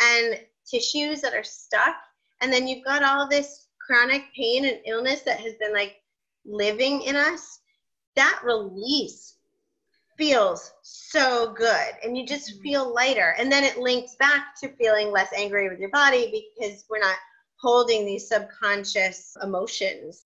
and tissues that are stuck. And then you've got all this chronic pain and illness that has been like living in us. That release feels so good and you just mm-hmm. feel lighter. And then it links back to feeling less angry with your body because we're not holding these subconscious emotions.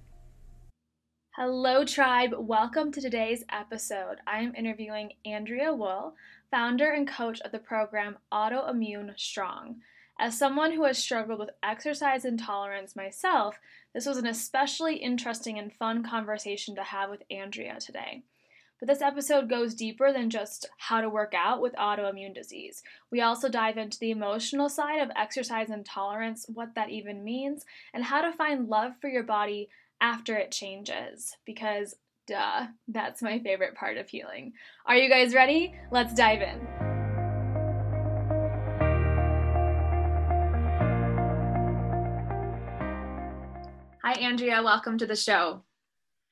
Hello, tribe. Welcome to today's episode. I am interviewing Andrea Wool, founder and coach of the program Autoimmune Strong. As someone who has struggled with exercise intolerance myself, this was an especially interesting and fun conversation to have with Andrea today. But this episode goes deeper than just how to work out with autoimmune disease. We also dive into the emotional side of exercise intolerance, what that even means, and how to find love for your body after it changes because duh, that's my favorite part of healing. Are you guys ready? Let's dive in. Hi, Andrea. Welcome to the show.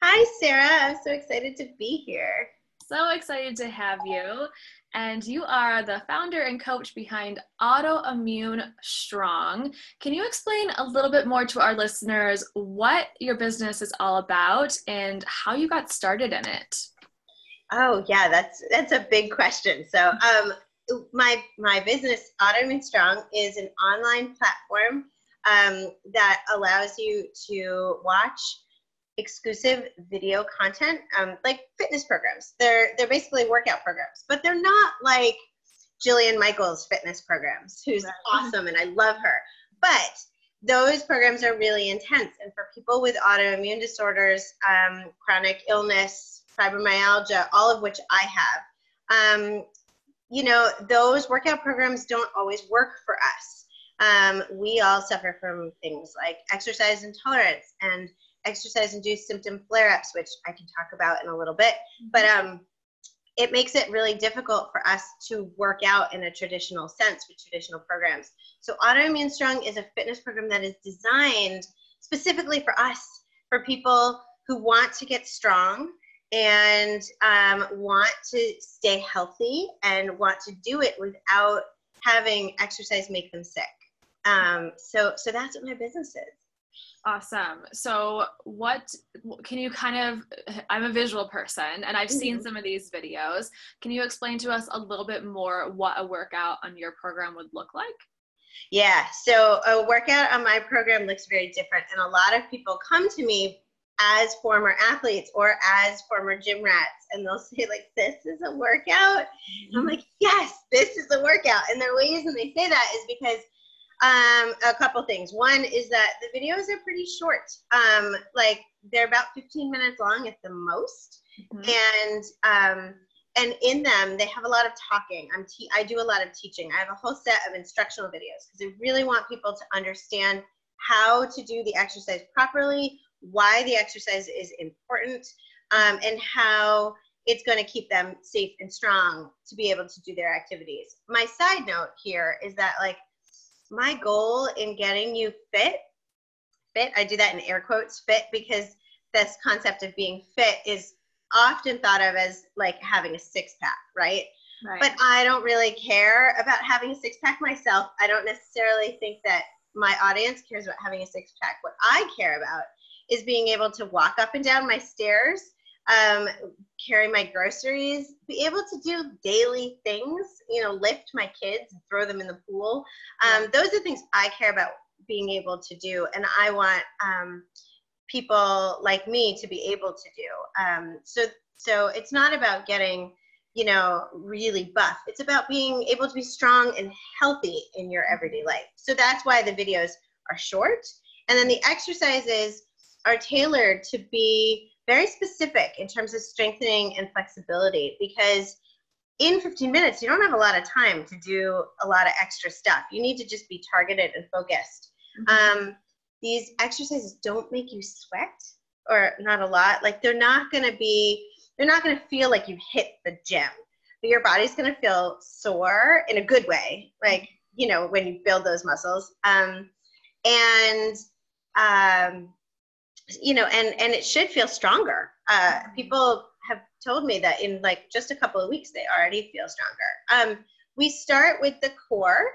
Hi, Sarah. I'm so excited to be here. So excited to have you and you are the founder and coach behind Autoimmune Strong. Can you explain a little bit more to our listeners what your business is all about and how you got started in it? Oh yeah, that's that's a big question. So um, my my business Autoimmune Strong is an online platform um, that allows you to watch exclusive video content, um, like fitness programs. They're they're basically workout programs, but they're not like Jillian Michaels fitness programs, who's right. awesome and I love her. But those programs are really intense, and for people with autoimmune disorders, um, chronic illness, fibromyalgia, all of which I have, um, you know, those workout programs don't always work for us. Um, we all suffer from things like exercise intolerance and exercise induced symptom flare ups, which I can talk about in a little bit. But um, it makes it really difficult for us to work out in a traditional sense with traditional programs. So, Autoimmune Strong is a fitness program that is designed specifically for us, for people who want to get strong and um, want to stay healthy and want to do it without having exercise make them sick. Um, so, so that's what my business is. Awesome. So, what can you kind of? I'm a visual person and I've seen mm-hmm. some of these videos. Can you explain to us a little bit more what a workout on your program would look like? Yeah, so a workout on my program looks very different. And a lot of people come to me as former athletes or as former gym rats and they'll say like this is a workout mm-hmm. i'm like yes this is a workout and the reason they say that is because um, a couple things. One is that the videos are pretty short. Um, like they're about 15 minutes long at the most. Mm-hmm. and um, and in them they have a lot of talking. I'm te- i do a lot of teaching. I have a whole set of instructional videos because i really want people to understand how to do the exercise properly why the exercise is important, um, and how it's going to keep them safe and strong to be able to do their activities. My side note here is that, like, my goal in getting you fit, fit, I do that in air quotes, fit, because this concept of being fit is often thought of as like having a six pack, right? right? But I don't really care about having a six pack myself. I don't necessarily think that my audience cares about having a six pack. What I care about is being able to walk up and down my stairs, um, carry my groceries, be able to do daily things, you know, lift my kids, throw them in the pool. Um, those are things I care about being able to do. And I want um, people like me to be able to do. Um, so, so it's not about getting, you know, really buff. It's about being able to be strong and healthy in your everyday life. So that's why the videos are short. And then the exercises are tailored to be very specific in terms of strengthening and flexibility because in 15 minutes you don't have a lot of time to do a lot of extra stuff. You need to just be targeted and focused. Mm-hmm. um, these exercises don't make you sweat or not a lot. Like they're not going to be they're not going to feel like you hit the gym but your body's going to feel sore in a good way like you know when you build those muscles. Um, and um, you know, and and it should feel stronger. Uh, mm-hmm. people have told me that in like just a couple of weeks they already feel stronger. Um, we start with the core,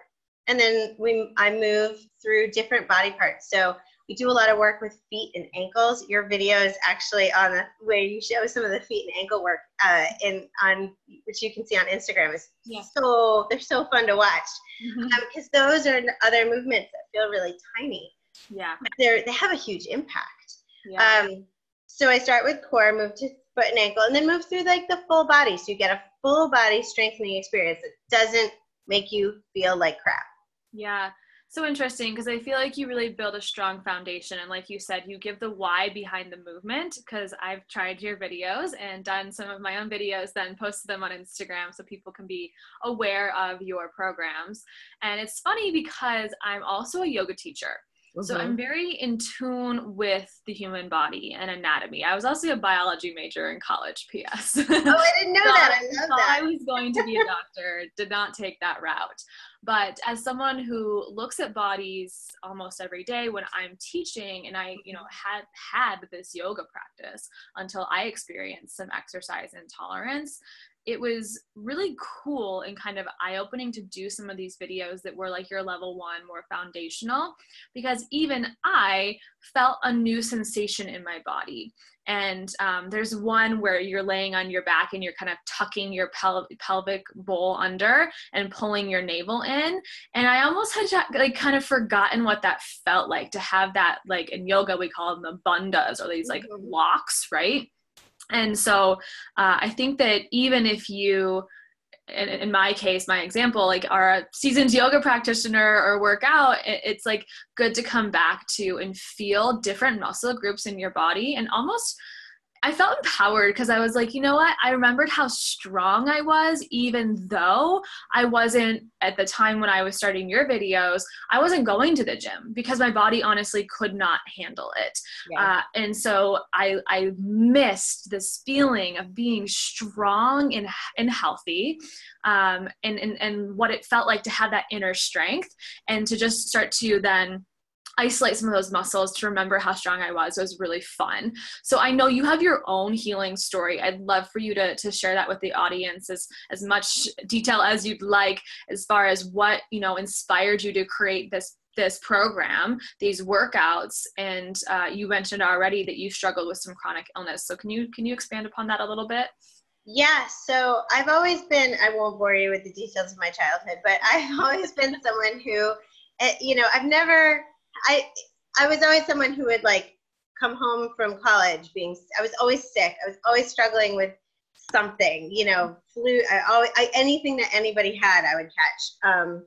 and then we I move through different body parts. So we do a lot of work with feet and ankles. Your video is actually on the where you show some of the feet and ankle work uh, in on which you can see on Instagram is yeah. so they're so fun to watch because mm-hmm. um, those are other movements that feel really tiny. Yeah, they're they have a huge impact. Yeah. Um, so I start with core, move to foot and ankle, and then move through like the full body. So you get a full body strengthening experience that doesn't make you feel like crap. Yeah. So interesting because I feel like you really build a strong foundation. And like you said, you give the why behind the movement because I've tried your videos and done some of my own videos, then posted them on Instagram so people can be aware of your programs. And it's funny because I'm also a yoga teacher. Mm-hmm. So I'm very in tune with the human body and anatomy. I was also a biology major in college, PS. Oh, I didn't know that. I love that. I was going to be a doctor, did not take that route. But as someone who looks at bodies almost every day when I'm teaching and I, you know, had had this yoga practice until I experienced some exercise intolerance, it was really cool and kind of eye opening to do some of these videos that were like your level one, more foundational, because even I felt a new sensation in my body. And um, there's one where you're laying on your back and you're kind of tucking your pel- pelvic bowl under and pulling your navel in. And I almost had like kind of forgotten what that felt like to have that, like in yoga, we call them the bandhas or these like mm-hmm. locks, right? And so uh, I think that even if you, in, in, my case, my example, like are a seasoned yoga practitioner or workout, it, it's like good to come back to and feel different muscle groups in your body and almost I felt empowered because I was like, you know what? I remembered how strong I was, even though I wasn't at the time when I was starting your videos, I wasn't going to the gym because my body honestly could not handle it. Yeah. Uh, and so I, I missed this feeling of being strong and, and healthy um, and, and, and what it felt like to have that inner strength and to just start to then isolate some of those muscles to remember how strong I was. It was really fun. So I know you have your own healing story. I'd love for you to, to share that with the audience as, as much detail as you'd like as far as what, you know, inspired you to create this this program, these workouts, and uh, you mentioned already that you struggled with some chronic illness. So can you can you expand upon that a little bit? Yeah, so I've always been, I won't bore you with the details of my childhood, but I've always been someone who, eh, you know, I've never I I was always someone who would like come home from college being I was always sick. I was always struggling with something, you know, flu. I always I, anything that anybody had, I would catch. Um,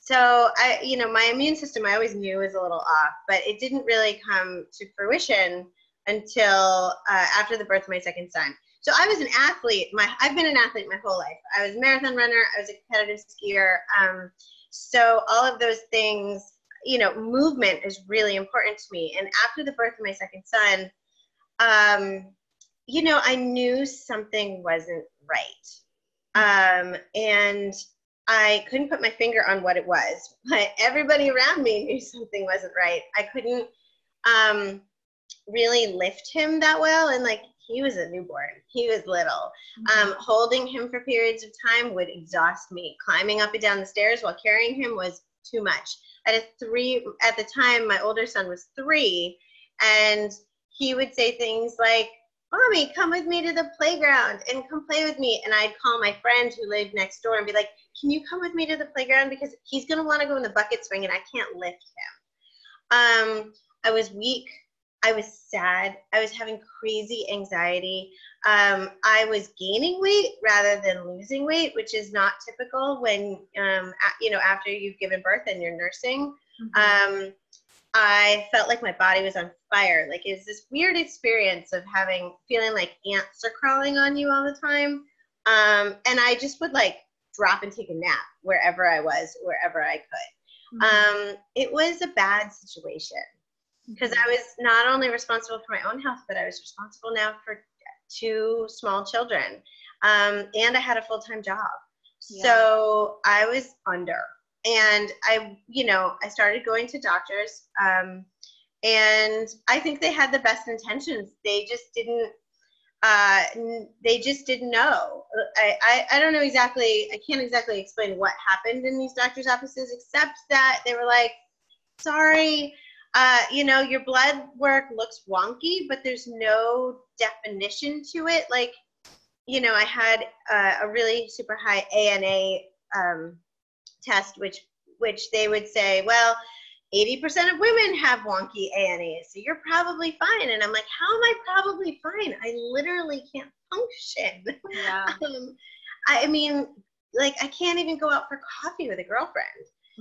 so I, you know, my immune system I always knew was a little off, but it didn't really come to fruition until uh, after the birth of my second son. So I was an athlete. My I've been an athlete my whole life. I was a marathon runner. I was a competitive skier. Um, so all of those things you know, movement is really important to me. And after the birth of my second son, um, you know, I knew something wasn't right. Um, and I couldn't put my finger on what it was, but everybody around me knew something wasn't right. I couldn't um, really lift him that well. And like, he was a newborn, he was little. Mm-hmm. Um, holding him for periods of time would exhaust me. Climbing up and down the stairs while carrying him was too much. At a three at the time my older son was three and he would say things like mommy come with me to the playground and come play with me. And i'd call my friend who lived next door and be like can you come with me to the playground? Because he's going to want to go in the bucket swing and i can't lift him. Um, i was weak I was sad. I was having crazy anxiety. Um, I was gaining weight rather than losing weight, which is not typical when, um, you know, after you've given birth and you're nursing. Mm-hmm. Um, I felt like my body was on fire. Like it was this weird experience of having, feeling like ants are crawling on you all the time. Um, and I just would like drop and take a nap wherever I was, wherever I could. Mm-hmm. Um, it was a bad situation because I was not only responsible for my own health, but I was responsible now for two small children. Um, and I had a full time job. Yeah. So I was under. And I, you know, I started going to doctors. Um, and I think they had the best intentions. They just didn't. Uh, they just didn't know. I, I, I don't know exactly. I can't exactly explain what happened in these doctors' offices, except that they were like, "Sorry, uh, you know, your blood work looks wonky, but there's no definition to it. Like, you know, I had uh, a really super high ANA um, test, which which they would say, well, 80% of women have wonky ANA, so you're probably fine. And I'm like, how am I probably fine? I literally can't function. Yeah. um, I mean, like, I can't even go out for coffee with a girlfriend.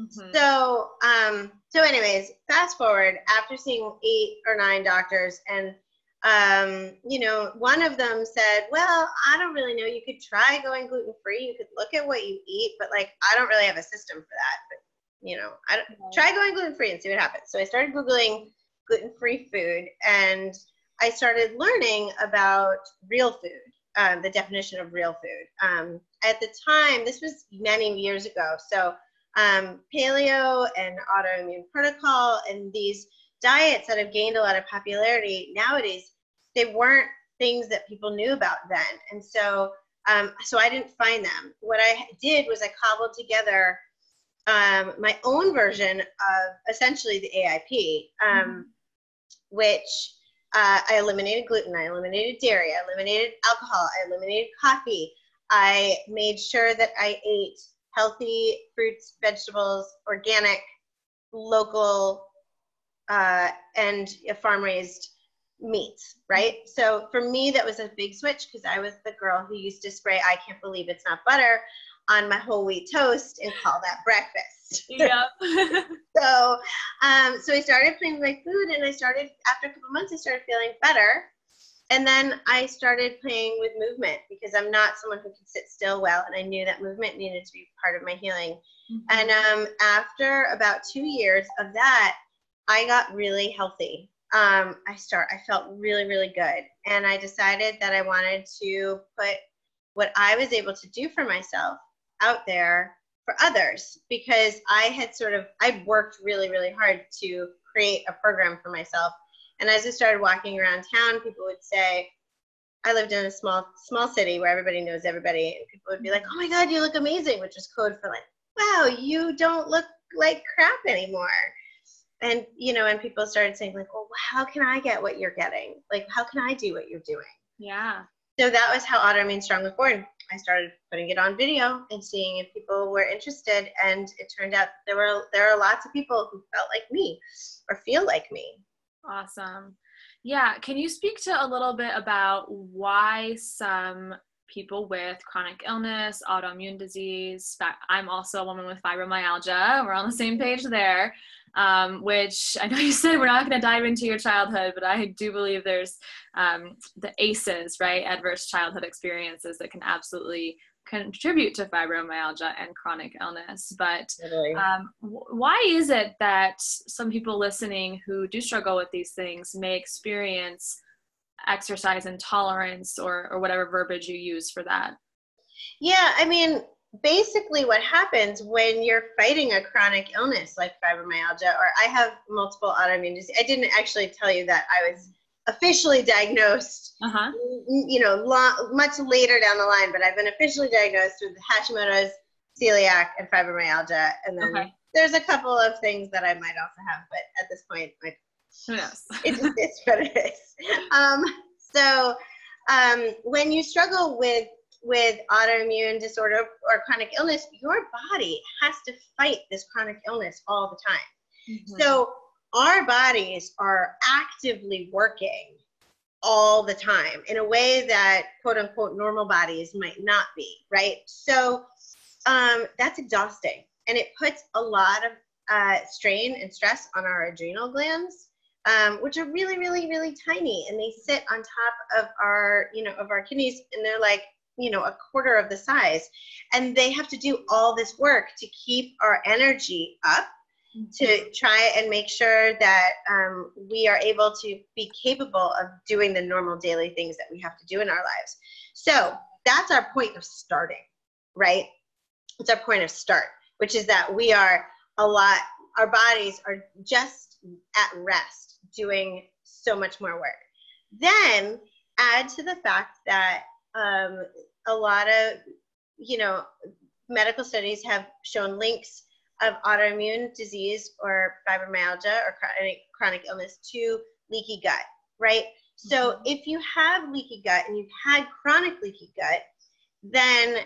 Mm-hmm. So, um, so anyways, fast forward after seeing eight or nine doctors, and um, you know, one of them said, "Well, I don't really know. You could try going gluten free. You could look at what you eat, but like, I don't really have a system for that. But you know, I don't, try going gluten free and see what happens." So I started googling gluten free food, and I started learning about real food, um, the definition of real food. Um, at the time, this was many years ago, so um, paleo and autoimmune protocol and these diets that have gained a lot of popularity nowadays, they weren't things that people knew about then. And so, um, so I didn't find them. What I did was I cobbled together um, my own version of essentially the AIP, um, mm-hmm. which uh, I eliminated gluten, I eliminated dairy, I eliminated alcohol, I eliminated coffee. I made sure that I ate healthy fruits, vegetables, organic, local, uh, and farm raised meats, right? So for me, that was a big switch because I was the girl who used to spray, I can't believe it's not butter on my whole wheat toast and call that breakfast. Yeah. so, um, so I started playing with my food and I started, after a couple months, I started feeling better. And then I started playing with movement because I'm not someone who can sit still well, and I knew that movement needed to be part of my healing. Mm-hmm. And um, after about two years of that, I got really healthy. Um, I start. I felt really, really good, and I decided that I wanted to put what I was able to do for myself out there for others because I had sort of I worked really, really hard to create a program for myself and as I started walking around town, people would say, I lived in a small small city where everybody knows everybody, and people would be like, "Oh my God, you look amazing," which is code for like, "Wow, you don't look like crap anymore." And you know, and people started saying like, "Well, how can I get what you're getting? Like, how can I do what you're doing?" Yeah. So that was how Autoimmune Strong was born. I started putting it on video and seeing if people were interested, and it turned out there were there are lots of people who felt like me or feel like me. Awesome. Yeah. Can you speak to a little bit about why some people with chronic illness, autoimmune disease, I'm also a woman with fibromyalgia, we're on the same page there. Um, which I know you said we're not going to dive into your childhood, but I do believe there's um, the ACEs, right? Adverse childhood experiences that can absolutely contribute to fibromyalgia and chronic illness. But um, why is it that some people listening who do struggle with these things may experience exercise intolerance or, or whatever verbiage you use for that? Yeah, I mean, basically what happens when you're fighting a chronic illness like fibromyalgia, or I have multiple autoimmune disease. I didn't actually tell you that I was officially diagnosed, uh-huh. you know, long, much later down the line, but I've been officially diagnosed with Hashimoto's, celiac, and fibromyalgia. And then okay. there's a couple of things that I might also have, but at this point, like, who knows? it just is what it is. Um, so um, when you struggle with with autoimmune disorder or chronic illness, your body has to fight this chronic illness all the time. Mm-hmm. So our bodies are actively working all the time in a way that quote unquote normal bodies might not be, right? So um, that's exhausting and it puts a lot of uh, strain and stress on our adrenal glands. Um, which are really, really, really tiny, and they sit on top of our, you know, of our kidneys, and they're like, you know, a quarter of the size, and they have to do all this work to keep our energy up to try and make sure that um, we are able to be capable of doing the normal daily things that we have to do in our lives. So that's our point of starting, right? It's our point of start, which is that we are a lot, our bodies are just at rest doing so much more work. Then add to the fact that um, a lot of, you know, medical studies have shown links of autoimmune disease or fibromyalgia or chronic, chronic illness to leaky gut, right? So mm-hmm. if you have leaky gut and you've had chronic leaky gut, then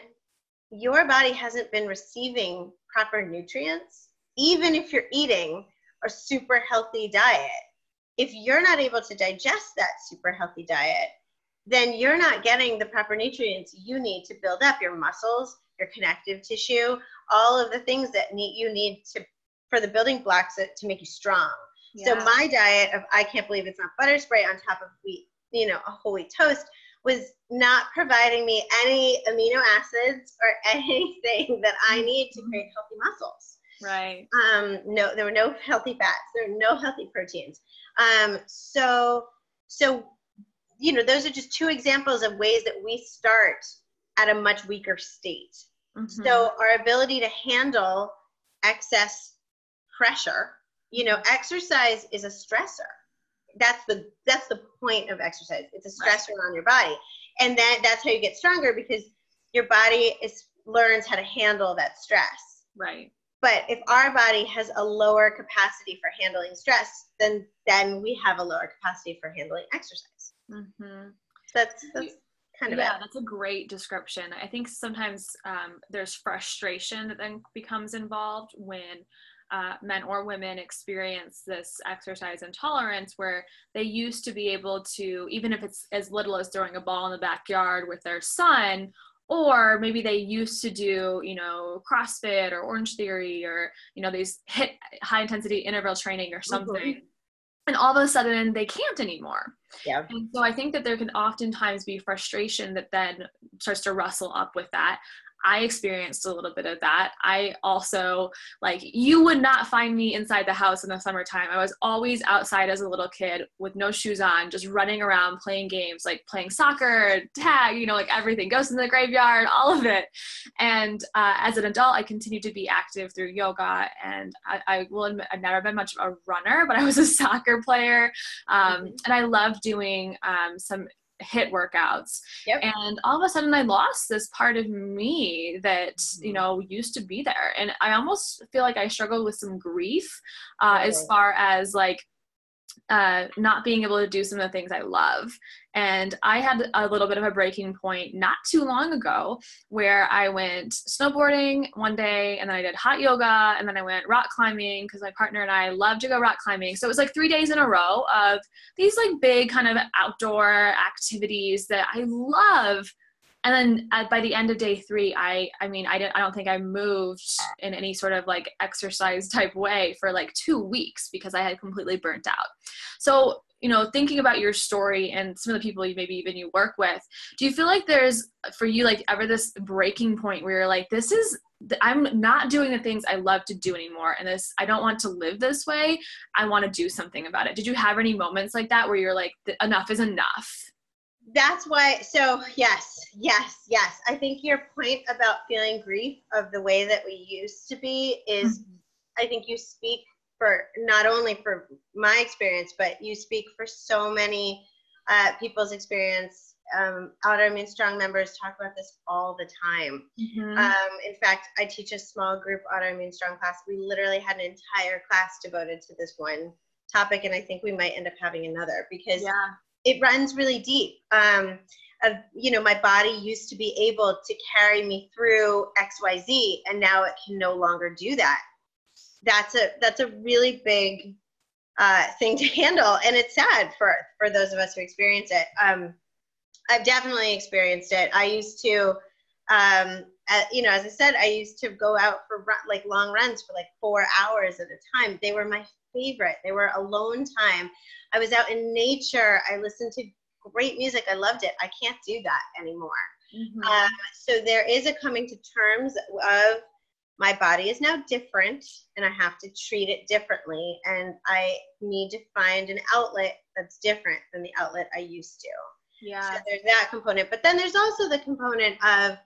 your body hasn't been receiving proper nutrients, even if you're eating a super healthy diet. If you're not able to digest that super healthy diet, then you're not getting the proper nutrients you need to build up your muscles, your connective tissue, all of the things that need you need to for the building blocks to, to make you strong. Yeah. So my diet of I can't believe it's not butter spray on top of wheat, you know, a whole wheat toast was not providing me any amino acids or anything that I need to create healthy muscles. Right. Um, no, there were no healthy fats. There were no healthy proteins. Um, so, so, you know, those are just two examples of ways that we start at a much weaker state. Mm-hmm. So our ability to handle excess pressure, you know, exercise is a stressor. That's the that's the point of exercise. It's a stressor right. on your body. And then that's how you get stronger because your body is learns how to handle that stress. Right. But if our body has a lower capacity for handling stress, then then we have a lower capacity for handling exercise. Mm-hmm. That's that's kind of yeah it. that's a great description i think sometimes um, there's frustration that then becomes involved when uh, men or women experience this exercise intolerance where they used to be able to even if it's as little as throwing a ball in the backyard with their son or maybe they used to do you know crossfit or Orangetheory or you know these HIIT high intensity interval training or mm-hmm. something mm-hmm and all of a sudden they can't anymore. Yeah. And so I think that there can oftentimes be frustration that then starts to rustle up with that. I experienced a little bit of that. I also, like, you would not find me inside the house in the summertime. I was always outside as a little kid with no shoes on, just running around playing games, like playing soccer, tag, you know, like everything, Ghosts in the Graveyard, all of it. And uh, as an adult, I continued to be active through yoga. And I, I will admit, I've never been much of a runner, but I was a soccer player. Um, mm-hmm. And I love doing um, some HIIT workouts yep. and all of a sudden i lost this part of me that you mm-hmm. know used to be there and i almost feel like i struggled with some grief uh, as far as like uh, not being able to do some of the things I love. And I had a little bit of a breaking point not too long ago where I went snowboarding one day and then I did hot yoga and then I went rock climbing because my partner and I love to go rock climbing. So it was like three days in a row of these like big kind of outdoor activities that I love and then at, by the end of day three i i mean i didn't i don't think i moved in any sort of like exercise type way for like two weeks because i had completely burnt out so you know thinking about your story and some of the people you maybe even you work with do you feel like there's for you like ever this breaking point where you're like this is i'm not doing the things i love to do anymore and this i don't want to live this way. I want to do something about it. Did you have any moments like that where you're like enough is enough that's why so yes yes yes. I think your point about feeling grief of the way that we used to be is mm-hmm. i think you speak for not only for my experience but you speak for so many uh, people's experience um, autoimmune strong members talk about this all the time mm-hmm. um, in fact i teach a small group autoimmune strong class we literally had an entire class devoted to this one topic and i think we might end up having another because yeah it runs really deep. Um, of, you know, my body used to be able to carry me through X, Y, Z, and now it can no longer do that. That's a that's a really big uh, thing to handle, and it's sad for for those of us who experience it. Um, I've definitely experienced it. I used to, um, uh, you know, as I said, I used to go out for run, like long runs for like four hours at a time. They were my favorite. They were alone time. I was out in nature. I listened to great music. I loved it. I can't do that anymore. Mm-hmm. Um, so there is a coming to terms of my body is now different and I have to treat it differently. And I need to find an outlet that's different than the outlet I used to. Yeah. So there's that component. But then there's also the component of,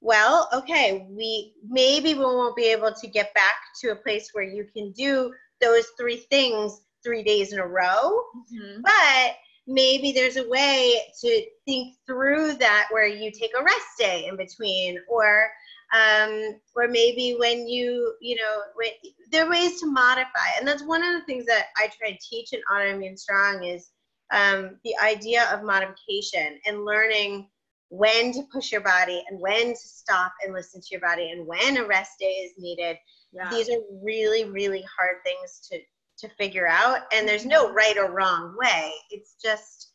well, okay, we maybe we won't be able to get back to a place where you can do those three things three days in a row. Mm-hmm. But maybe there's a way to think through that where you take a rest day in between or um, or maybe when you you know when, there are ways to modify and that's one of the things that i try to teach in autoimmune strong is um, the idea of modification and learning when to push your body and when to stop and listen to your body and when a rest day is needed yeah. these are really really hard things to to figure out and there's no right or wrong way. It's just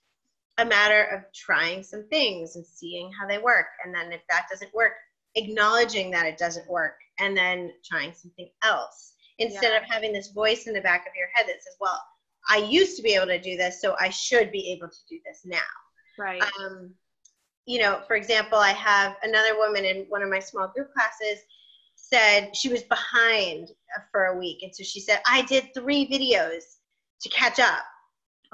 a matter of trying some things and seeing how they work. And then if that doesn't work acknowledging that it doesn't work and then trying something else. Instead yeah. of having this voice in the back of your head that says well i used to be able to do this so i should be able to do this now. Right. Um, you know for example i have another woman in one of my small group classes said she was behind for a week. And so she said, I did three videos to catch up.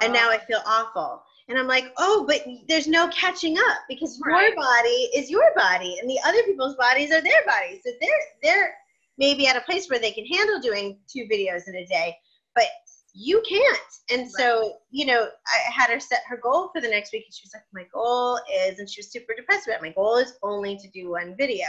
And oh. now I feel awful. And I'm like, oh, but there's no catching up because right. your body is your body and the other people's bodies are their bodies. So they're they're maybe at a place where they can handle doing two videos in a day, but you can't. And right. so, you know, I had her set her goal for the next week and she was like, My goal is and she was super depressed about it. My goal is only to do one video.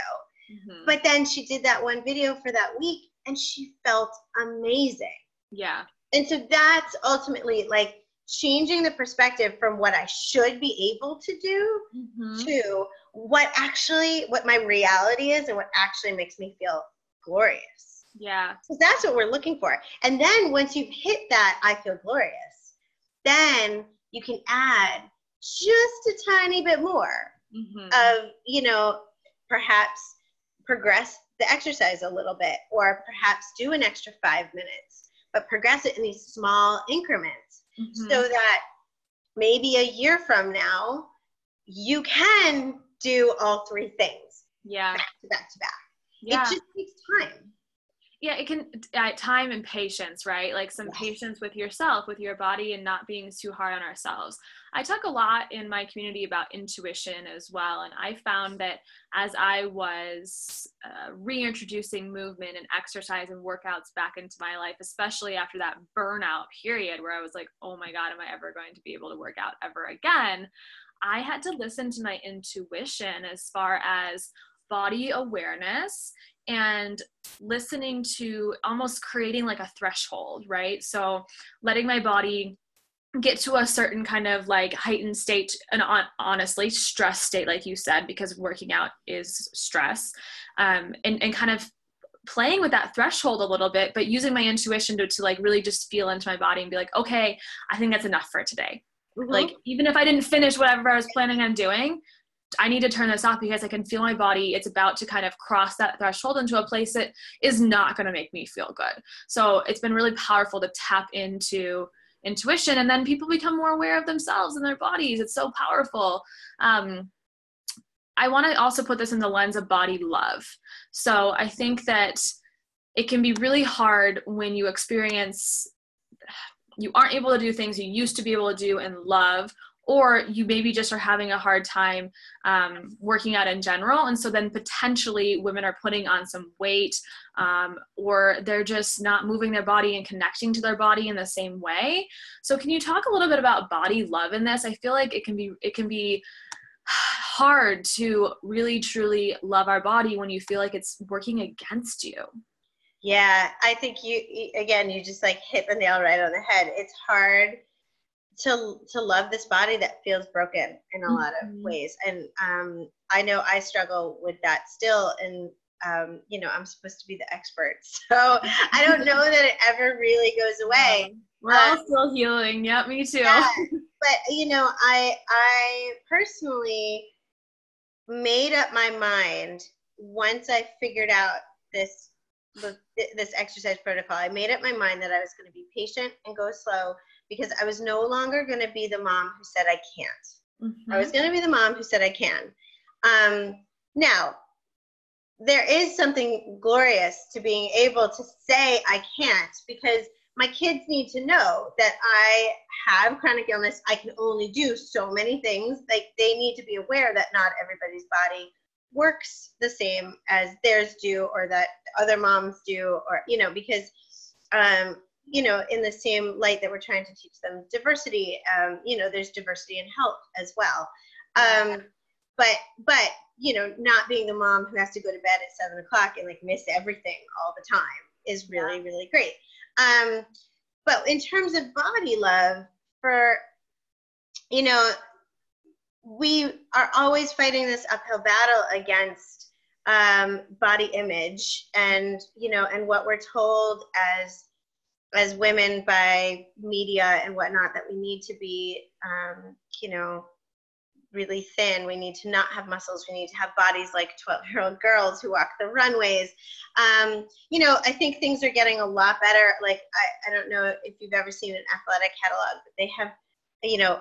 Mm-hmm. But then she did that one video for that week and she felt amazing. Yeah. And so that's ultimately like changing the perspective from what I should be able to do mm-hmm. to what actually what my reality is and what actually makes me feel glorious. Yeah. So that's what we're looking for. And then once you've hit that I feel glorious, then you can add just a tiny bit more mm-hmm. of, you know, perhaps progress the exercise a little bit or perhaps do an extra five minutes but progress it in these small increments mm-hmm. so that maybe a year from now you can do all three things yeah back to back to back yeah. it just takes time yeah it can uh, time and patience right like some yes. patience with yourself with your body and not being too hard on ourselves i talk a lot in my community about intuition as well and i found that as i was uh, reintroducing movement and exercise and workouts back into my life especially after that burnout period where i was like oh my god am i ever going to be able to work out ever again i had to listen to my intuition as far as body awareness and listening to almost creating like a threshold, right? So letting my body get to a certain kind of like heightened state and on, honestly stress state like you said because working out is stress um, and, and kind of playing with that threshold a little bit but using my intuition to, to like really just feel into my body and be like okay i think that's enough for today mm-hmm. like even if i didn't finish whatever i was planning on doing I need to turn this off because I can feel my body. It's about to kind of cross that threshold into a place that is not going to make me feel good. So it's been really powerful to tap into intuition, and then people become more aware of themselves and their bodies. It's so powerful. Um, I want to also put this in the lens of body love. So I think that it can be really hard when you experience you aren't able to do things you used to be able to do and love or you maybe just are having a hard time um, working out in general. And so then potentially women are putting on some weight um, or they're just not moving their body and connecting to their body in the same way. So can you talk a little bit about body love in this? I feel like it can be it can be hard to really truly love our body when you feel like it's working against you. Yeah i think you again you just like hit the nail right on the head. It's hard to to love this body that feels broken in a mm-hmm. lot of mm-hmm. ways. And um, i know i struggle with that still and um, you know i'm supposed to be the expert. So i don't know that it ever really goes away. We're um, all still healing. Yeah me too. Yeah, but you know i i personally made up my mind once i figured out this this exercise protocol. I made up my mind that i was going to be patient and go slow because I was no longer going to be the mom who said I can't. Mm-hmm. I was going to be the mom who said I can. Um, now, there is something glorious to being able to say I can't because my kids need to know that I have chronic illness. I can only do so many things. Like they need to be aware that not everybody's body works the same as theirs do or that other moms do or you know because um, you know, in the same light that we're trying to teach them diversity, um, you know, there's diversity in health as well. Um, but, but, you know, not being the mom who has to go to bed at seven o'clock and like miss everything all the time is really, yeah. really great. Um, but in terms of body love, for, you know, we are always fighting this uphill battle against um, body image and, you know, and what we're told as as women by media and whatnot that we need to be um, you know really thin. We need to not have muscles. We need to have bodies like 12 year old girls who walk the runways. Um, you know i think things are getting a lot better. Like I, I don't know if you've ever seen an Athleta catalog but they have you know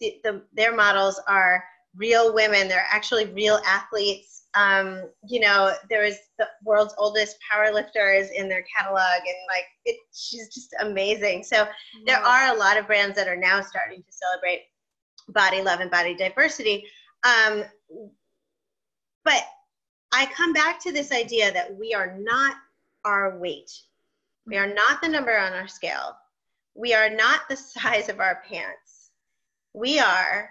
the, the, their models are real women. They're actually real athletes um, you know, there is the world's oldest power lifters in their catalog, and like it, she's just amazing. So there are a lot of brands that are now starting to celebrate body love and body diversity. Um, but I come back to this idea that we are not our weight. We are not the number on our scale. We are not the size of our pants. We are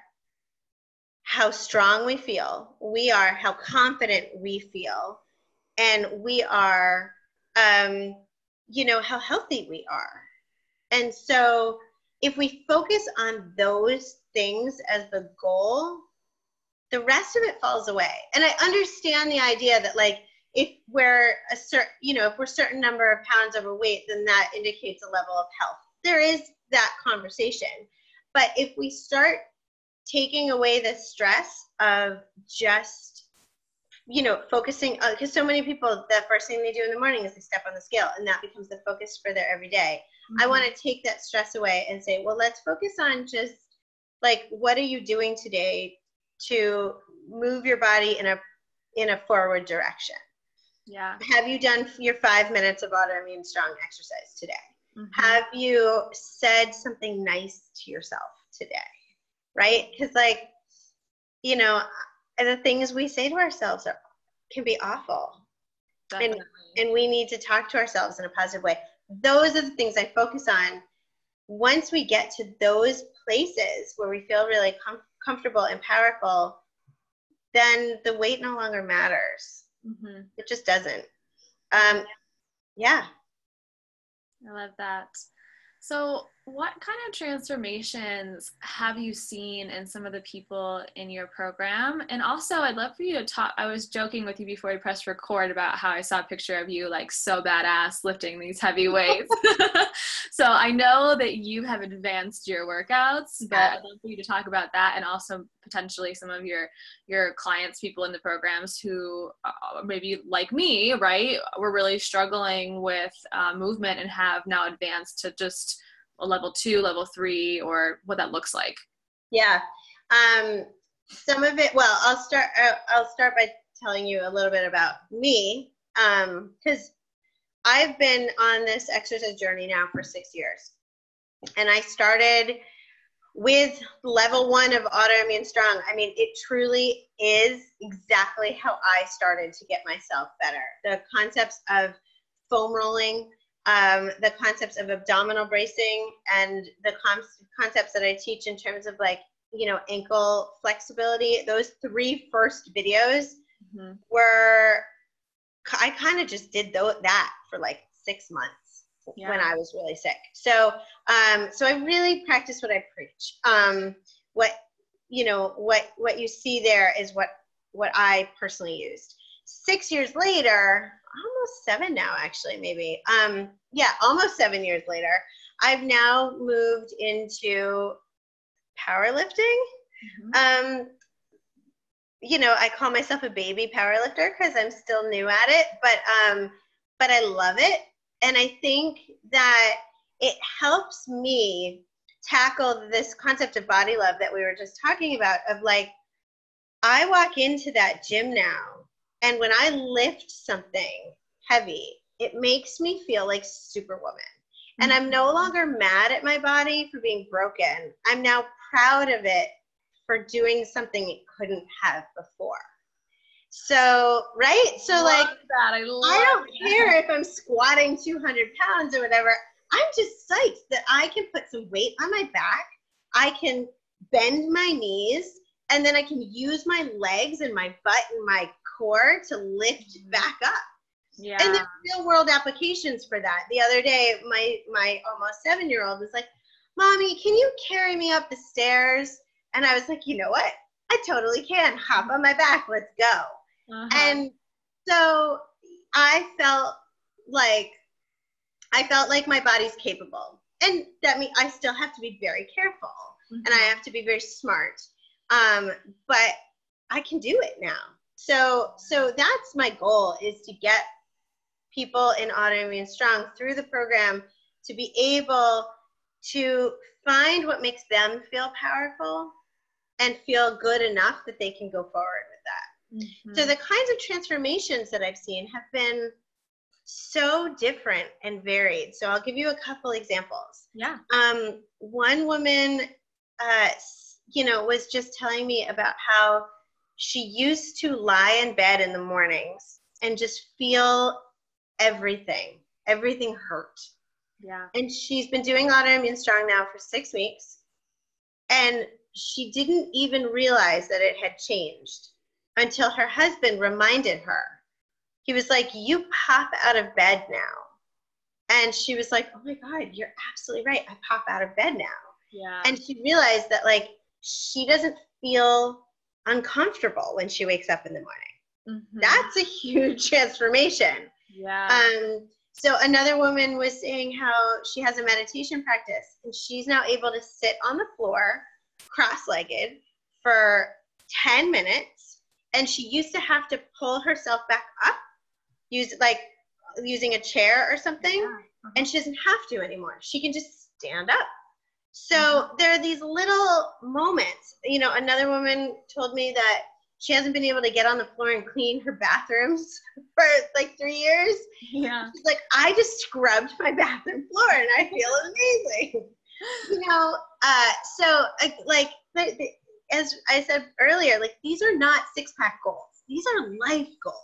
how strong we feel, we are how confident we feel, and we are, um, you know, how healthy we are. And so, if we focus on those things as the goal, the rest of it falls away. And I understand the idea that, like, if we're a certain, you know, if we're a certain number of pounds overweight, then that indicates a level of health. There is that conversation. But if we start taking away the stress of just you know focusing because uh, so many people the first thing they do in the morning is they step on the scale and that becomes the focus for their everyday Mm-hmm. I want to take that stress away and say, well, let's focus on just like what are you doing today to move your body in a in a forward direction. Yeah. Have you done your five minutes of autoimmune strong exercise today? Mm-hmm. Have you said something nice to yourself today? Right? Because, like, you know, the things we say to ourselves are, can be awful. And, and we need to talk to ourselves in a positive way. Those are the things I focus on. Once we get to those places where we feel really com- comfortable and powerful, then the weight no longer matters. Mm-hmm. It just doesn't. Um, yeah. I love that. So, what kind of transformations have you seen in some of the people in your program? And also, I'd love for you to talk. I was joking with you before we pressed record about how I saw a picture of you like so badass lifting these heavy weights. so, I know that you have advanced your workouts, but I'd love for you to talk about that and also potentially some of your your clients, people in the programs who uh, maybe like me, right, were really struggling with uh, movement and have now advanced to just a level two, level three, or what that looks like? Yeah. Um, some of it, well, I'll start, uh, I'll start by telling you a little bit about me. Um, cause I've been on this exercise journey now for six years. And I started with level one of autoimmune strong. I mean, it truly is exactly how I started to get myself better. The concepts of foam rolling, um, the concepts of abdominal bracing and the concepts that I teach in terms of like, you know, ankle flexibility, those three first videos mm-hmm. were, I kind of just did th- that for like six months yeah. when I was really sick. So, um, so I really practice what I preach. Um, what, you know, what, what you see there is what, what I personally used. Six years later, almost seven now, actually, maybe. Um, yeah, almost seven years later, I've now moved into powerlifting. Mm-hmm. Um, you know, I call myself a baby powerlifter because I'm still new at it, but um, but I love it, and I think that it helps me tackle this concept of body love that we were just talking about. Of like, I walk into that gym now and when I lift something heavy, it makes me feel like superwoman. And I'm no mm-hmm. longer mad at my body for being broken. I'm now proud of it for doing something it couldn't have before. So, right? So, love like, that. I, I don't that. care if I'm squatting 200 pounds or whatever. I'm just psyched that I can put some weight on my back. I can bend my knees and then I can use my legs and my butt and my core to lift mm-hmm. back up. Yeah. And there's real world applications for that. The other day, my my almost seven year old was like, "Mommy, can you carry me up the stairs?" And I was like, "You know what? I totally can. Hop on my back. Let's go." Uh-huh. And so I felt like I felt like my body's capable, and that means I still have to be very careful, mm-hmm. and I mm-hmm. have to be very smart. Um, but I can do it now. So so that's my goal is to get people in autoimmune strong through the program to be able to find what makes them feel powerful and feel good enough that they can go forward with that. Mm-hmm. So the kinds of transformations that I've seen have been so different and varied. So I'll give you a couple examples. Yeah. Um, one woman, uh, you know, was just telling me about how she used to lie in bed in the mornings and just feel everything. Everything hurt. Yeah. And she's been doing autoimmune strong now for six weeks. And she didn't even realize that it had changed until her husband reminded her. He was like, You pop out of bed now. And she was like, Oh my God, you're absolutely right. I pop out of bed now. Yeah. And she realized that, like, she doesn't feel uncomfortable when she wakes up in the morning. Mm-hmm. That's a huge transformation. Yeah. Um, so another woman was saying how she has a meditation practice and she's now able to sit on the floor cross-legged for 10 minutes and she used to have to pull herself back up use like using a chair or something uh-huh. and she doesn't have to anymore. She can just stand up. So there are these little moments. You know, another woman told me that she hasn't been able to get on the floor and clean her bathrooms for like three years. Yeah. She's like, I just scrubbed my bathroom floor and I feel amazing. you know, uh, so like, as I said earlier, like these are not six pack goals. These are life goals.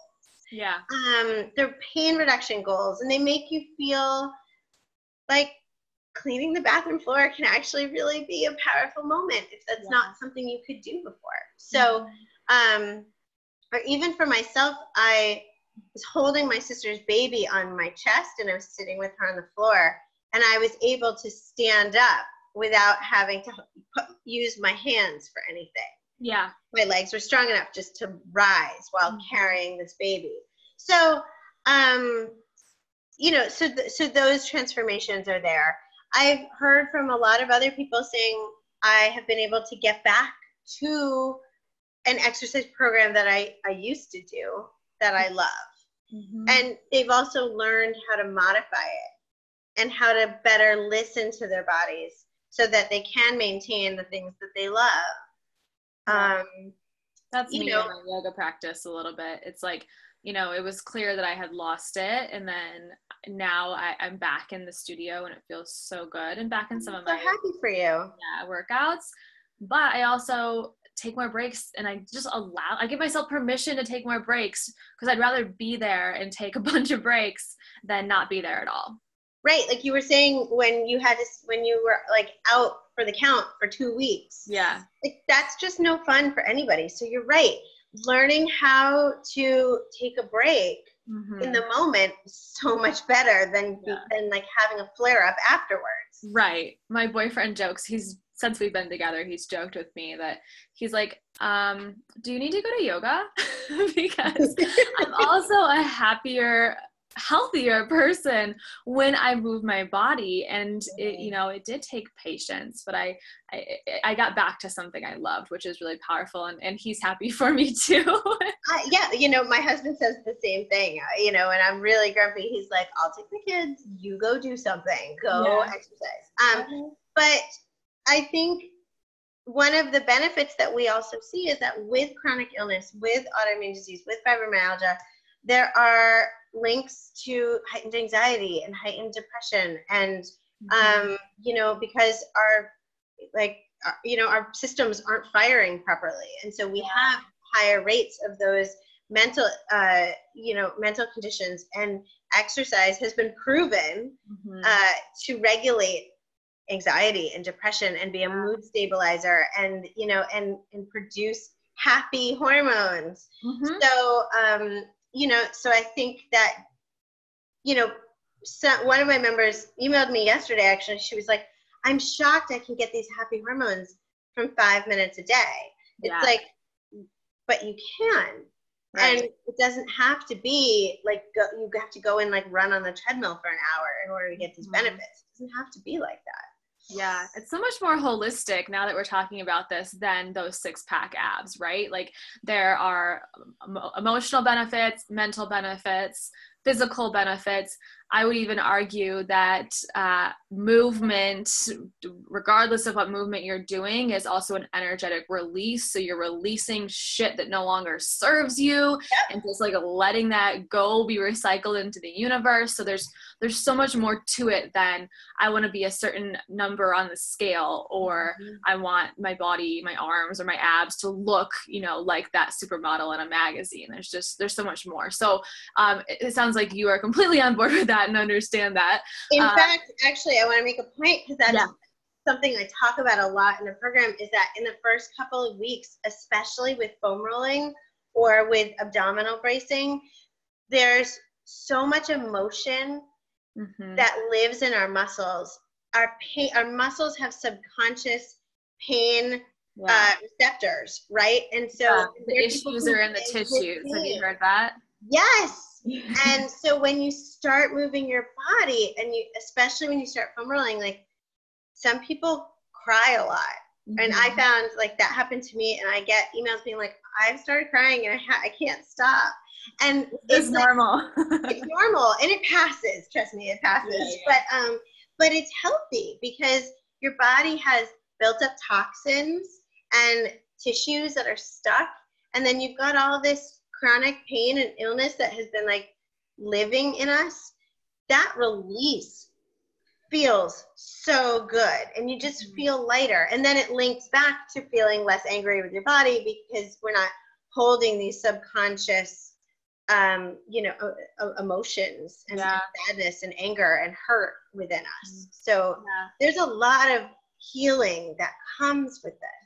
Yeah. Um, they're pain reduction goals, and they make you feel like cleaning the bathroom floor can actually really be a powerful moment if that's yeah. not something you could do before. So, um, or even for myself, I was holding my sister's baby on my chest and I was sitting with her on the floor, and I was able to stand up without having to put, use my hands for anything. Yeah. My legs were strong enough just to rise while mm-hmm. carrying this baby. So, um, you know, so th- so those transformations are there. I've heard from a lot of other people saying I have been able to get back to an exercise program that I, I used to do that I love. Mm-hmm. And they've also learned how to modify it and how to better listen to their bodies so that they can maintain the things that they love. Um, That's me know, in my yoga practice a little bit. It's like, you know, it was clear that I had lost it, and then now I, am back in the studio, and it feels so good, and back in some I'm of so my happy for you, yeah, workouts. But I also take more breaks, and I just allow. I give myself permission to take more breaks because I'd rather be there and take a bunch of breaks than not be there at all. Right, like you were saying when you had to when you were like out for the count for two weeks. Yeah, like that's just no fun for anybody. So you're right. Learning how to take a break mm-hmm. in the moment so much better than yeah. than like having a flare up afterwards. Right. My boyfriend jokes. He's since we've been together, he's joked with me that he's like, um, "Do you need to go to yoga?" because I'm also a happier healthier person when I move my body. And it, you know, it did take patience, but I, I, I got back to something I loved, which is really powerful. And, and he's happy for me too. uh, yeah. You know, my husband says the same thing, uh, you know, and I'm really grumpy. He's like, I'll take the kids, you go do something, go yeah. exercise. Um, mm-hmm. but I think one of the benefits that we also see is that with chronic illness, with autoimmune disease, with fibromyalgia, there are links to heightened anxiety and heightened depression and mm-hmm. um, you know because our like uh, you know our systems aren't firing properly and so we have higher rates of those mental uh, you know mental conditions and exercise has been proven mm-hmm. uh, to regulate anxiety and depression and be a mood stabilizer and you know and and produce happy hormones mm-hmm. so um you know, so I think that, you know, so one of my members emailed me yesterday. Actually, she was like, "I'm shocked I can get these happy hormones from five minutes a day." It's yeah. like, but you can, right. and it doesn't have to be like go, you have to go and like run on the treadmill for an hour in order to get these mm-hmm. benefits. It doesn't have to be like that. Yeah, it's so much more holistic now that we're talking about this than those six pack abs, right? Like there are emotional benefits, mental benefits, physical benefits. I would even argue that uh, movement, regardless of what movement you're doing, is also an energetic release. So you're releasing shit that no longer serves you, yep. and just like letting that go be recycled into the universe. So there's there's so much more to it than I want to be a certain number on the scale, or mm-hmm. I want my body, my arms, or my abs to look, you know, like that supermodel in a magazine. There's just there's so much more. So um, it, it sounds like you are completely on board with that that and understand that. In uh, fact, actually, I want to make a point because that's yeah. something I talk about a lot in the program is that in the first couple of weeks, especially with foam rolling or with abdominal bracing, there's so much emotion mm-hmm. that lives in our muscles. Our pain, our muscles have subconscious pain uh, receptors, right? And so yeah, the issues are in the tissues. Have you heard that? Yes, and so when you start moving your body and you especially when you start foam rolling like some people cry a lot mm-hmm. and i mm-hmm. found like that happened to me and i get emails being like i've started crying and i, ha- I can't stop and it's, it's normal. it's normal, and it passes. Trust me, it passes. Yeah, yeah. But um, but it's healthy because your body has built up toxins and tissues that are stuck, and then you've got all this chronic pain and illness that has been like living in us. That release feels so good and you just mm-hmm. feel lighter and then it links back to feeling less angry with your body because we're not holding these subconscious um, you know uh, emotions and, yeah. sadness and anger and hurt within us mm-hmm. so yeah. there's a lot of healing that comes with this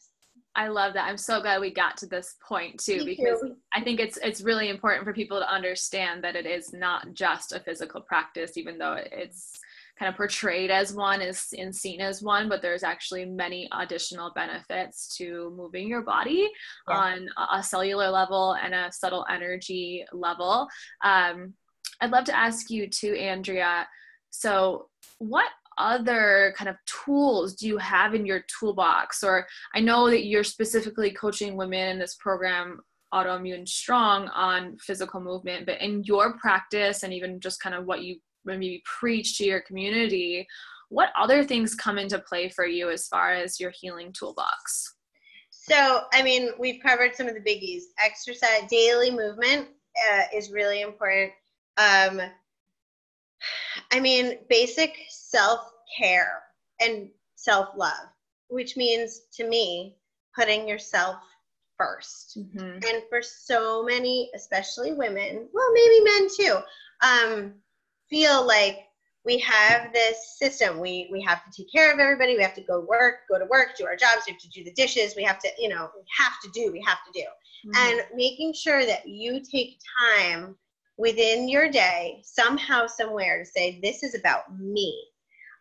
I love that. I'm so glad we got to this point too, Me because too. I think it's it's really important for people to understand that it is not just a physical practice, even though it's kind of portrayed as one is and seen as one but there's actually many additional benefits to moving your body yeah. on a cellular level and a subtle energy level um, i'd love to ask you too andrea so what other kind of tools do you have in your toolbox? Or i know that you're specifically coaching women in this program autoimmune strong on physical movement but in your practice and even just kind of what you maybe preach to your community what other things come into play for you as far as your healing toolbox? So i mean we've covered some of the biggies. Exercise daily movement uh, is really important. Um, i mean basic self-care and self-love which means to me putting yourself 1st mm-hmm. and for so many especially women well maybe men too um, feel like we have this system. We we have to take care of everybody. We have to go work, go to work, do our jobs. We have to do the dishes. We have to, you know, we have to do. We have to do. Mm-hmm. And making sure that you take time within your day, somehow, somewhere, to say this is about me.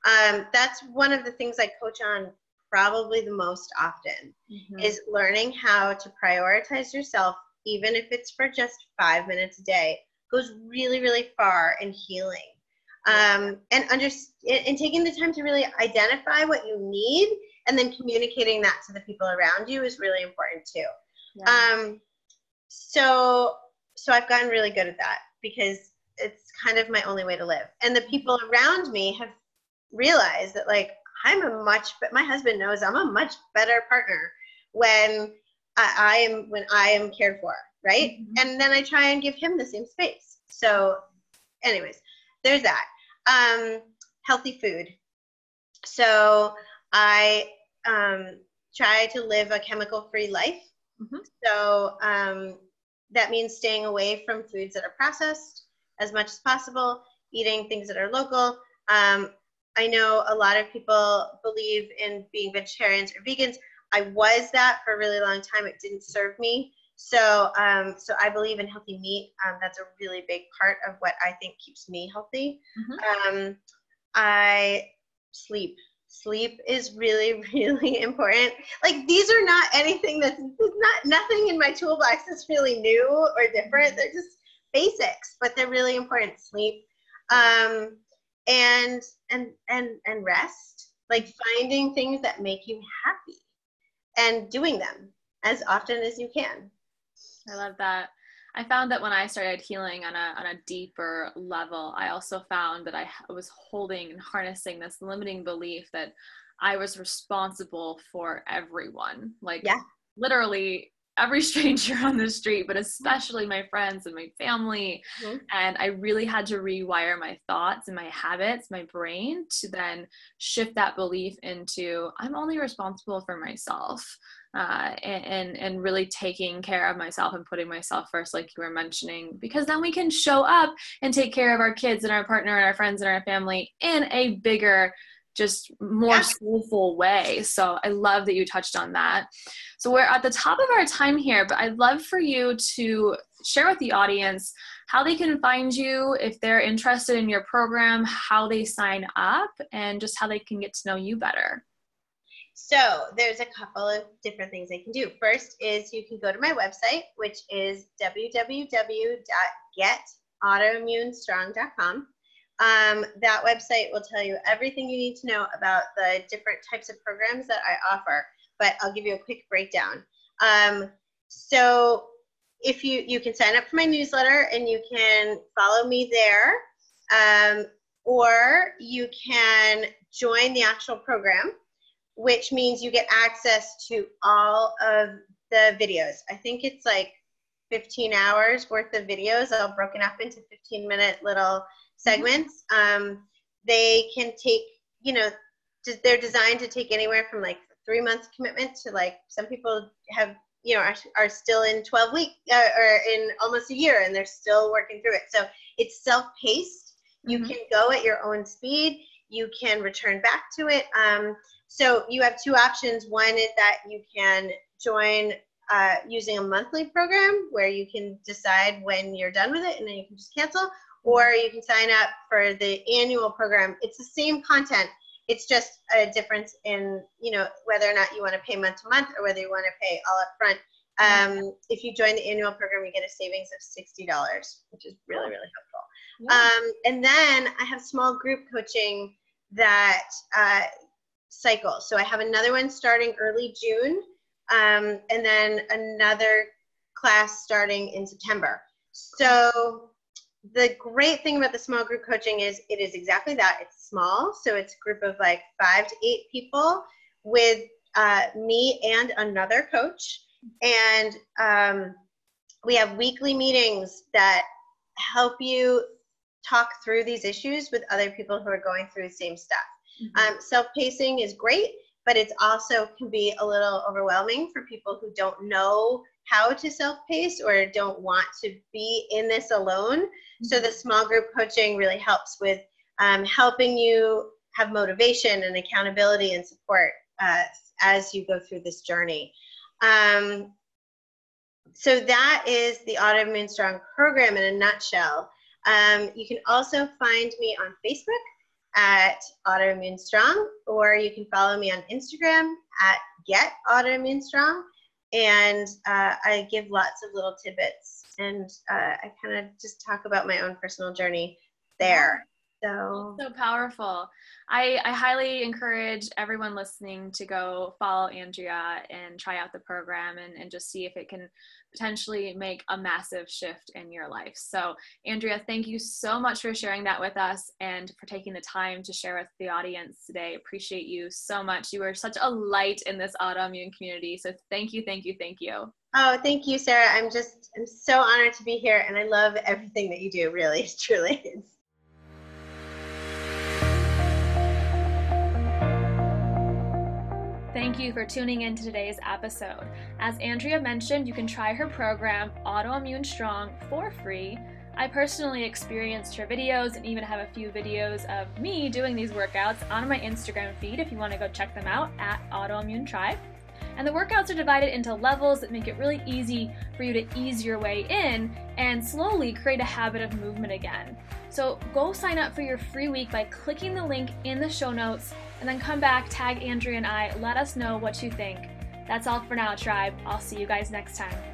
Um, that's one of the things I coach on probably the most often mm-hmm. is learning how to prioritize yourself, even if it's for just five minutes a day goes really, really far in healing. Um, and under and taking the time to really identify what you need and then communicating that to the people around you is really important too. Yeah. Um, so so I've gotten really good at that because it's kind of my only way to live. And the people around me have realized that like I'm a much but my husband knows I'm a much better partner when I, I am when I am cared for right? Mm-hmm. And then I try and give him the same space. So, anyways, there's that. Um, healthy food. So I um, try to live a chemical-free life. Mm-hmm. So um, that means staying away from foods that are processed as much as possible, eating things that are local. Um, I know a lot of people believe in being vegetarians or vegans. I was that for a really long time. It didn't serve me. So, um, so I believe in healthy meat. Um, that's a really big part of what I think keeps me healthy. Mm-hmm. Um, I sleep. Sleep is really, really important. Like these are not anything that's not nothing in my toolbox that's really new or different. They're just basics, but they're really important. Sleep, um, and and and and rest. Like finding things that make you happy and doing them as often as you can. I love that. I found that when I started healing on a on a deeper level, I also found that I was holding and harnessing this limiting belief that I was responsible for everyone. Like yeah. literally every stranger on the street, but especially my friends and my family. Mm-hmm. And I really had to rewire my thoughts and my habits, my brain to then shift that belief into I'm only responsible for myself uh, and and really taking care of myself and putting myself first, like you were mentioning, because then we can show up and take care of our kids and our partner and our friends and our family in a bigger just more yeah. soulful way. So I love that you touched on that. So we're at the top of our time here, but I'd love for you to share with the audience how they can find you if they're interested in your program, how they sign up, and just how they can get to know you better. So there's a couple of different things they can do. First is you can go to my website, which is www.getautoimmunestrong.com. Um, that website will tell you everything you need to know about the different types of programs that I offer, but I'll give you a quick breakdown. Um, so if you you can sign up for my newsletter and you can follow me there, um, or you can join the actual program, which means you get access to all of the videos. I think it's like 15 hours worth of videos, all broken up into 15 minute little segments. Um, they can take, you know, they're designed to take anywhere from like three months commitment to like some people have you know are, are still in 12 weeks uh, or in almost a year and they're still working through it so it's self-paced you mm-hmm. can go at your own speed you can return back to it um, so you have two options one is that you can join uh, using a monthly program where you can decide when you're done with it and then you can just cancel or you can sign up for the annual program. It's the same content it's just a difference in you know whether or not you want to pay month to month or whether you want to pay all up front um, if you join the annual program you get a savings of $60 which is really really helpful. Um, and then i have small group coaching that uh, cycle. So i have another one starting early june um, and then another class starting in september. So the great thing about the small group coaching is it is exactly that. It's small, so it's a group of like five to eight people with uh, me and another coach, and um, we have weekly meetings that help you talk through these issues with other people who are going through the same stuff. Mm-hmm. Um, self-pacing is great, but it's also can be a little overwhelming for people who don't know how to self-pace or don't want to be in this alone. So the small group coaching really helps with um, helping you have motivation and accountability and support uh, as you go through this journey. Um, so that is the Autoimmune Strong program in a nutshell. Um, you can also find me on Facebook at Autoimmune Strong, or you can follow me on Instagram at Get Autoimmune Strong and uh, I give lots of little tidbits, and uh, I kind of just talk about my own personal journey there. So so powerful. I, I highly encourage everyone listening to go follow Andrea and try out the program and, and just see if it can potentially make a massive shift in your life. So, Andrea, thank you so much for sharing that with us and for taking the time to share with the audience today. Appreciate you so much. You are such a light in this autoimmune community. So, thank you, thank you, thank you. Oh, thank you, Sarah. I'm just, I'm so honored to be here and I love everything that you do, really, truly. Thank you for tuning in to today's episode. As Andrea mentioned, you can try her program, Autoimmune Strong, for free. I personally experienced her videos and even have a few videos of me doing these workouts on my Instagram feed if you want to go check them out at Autoimmune Tribe. And the workouts are divided into levels that make it really easy for you to ease your way in and slowly create a habit of movement again. So go sign up for your free week by clicking the link in the show notes and then come back, tag Andrea and I, let us know what you think. That's all for now, tribe. I'll see you guys next time.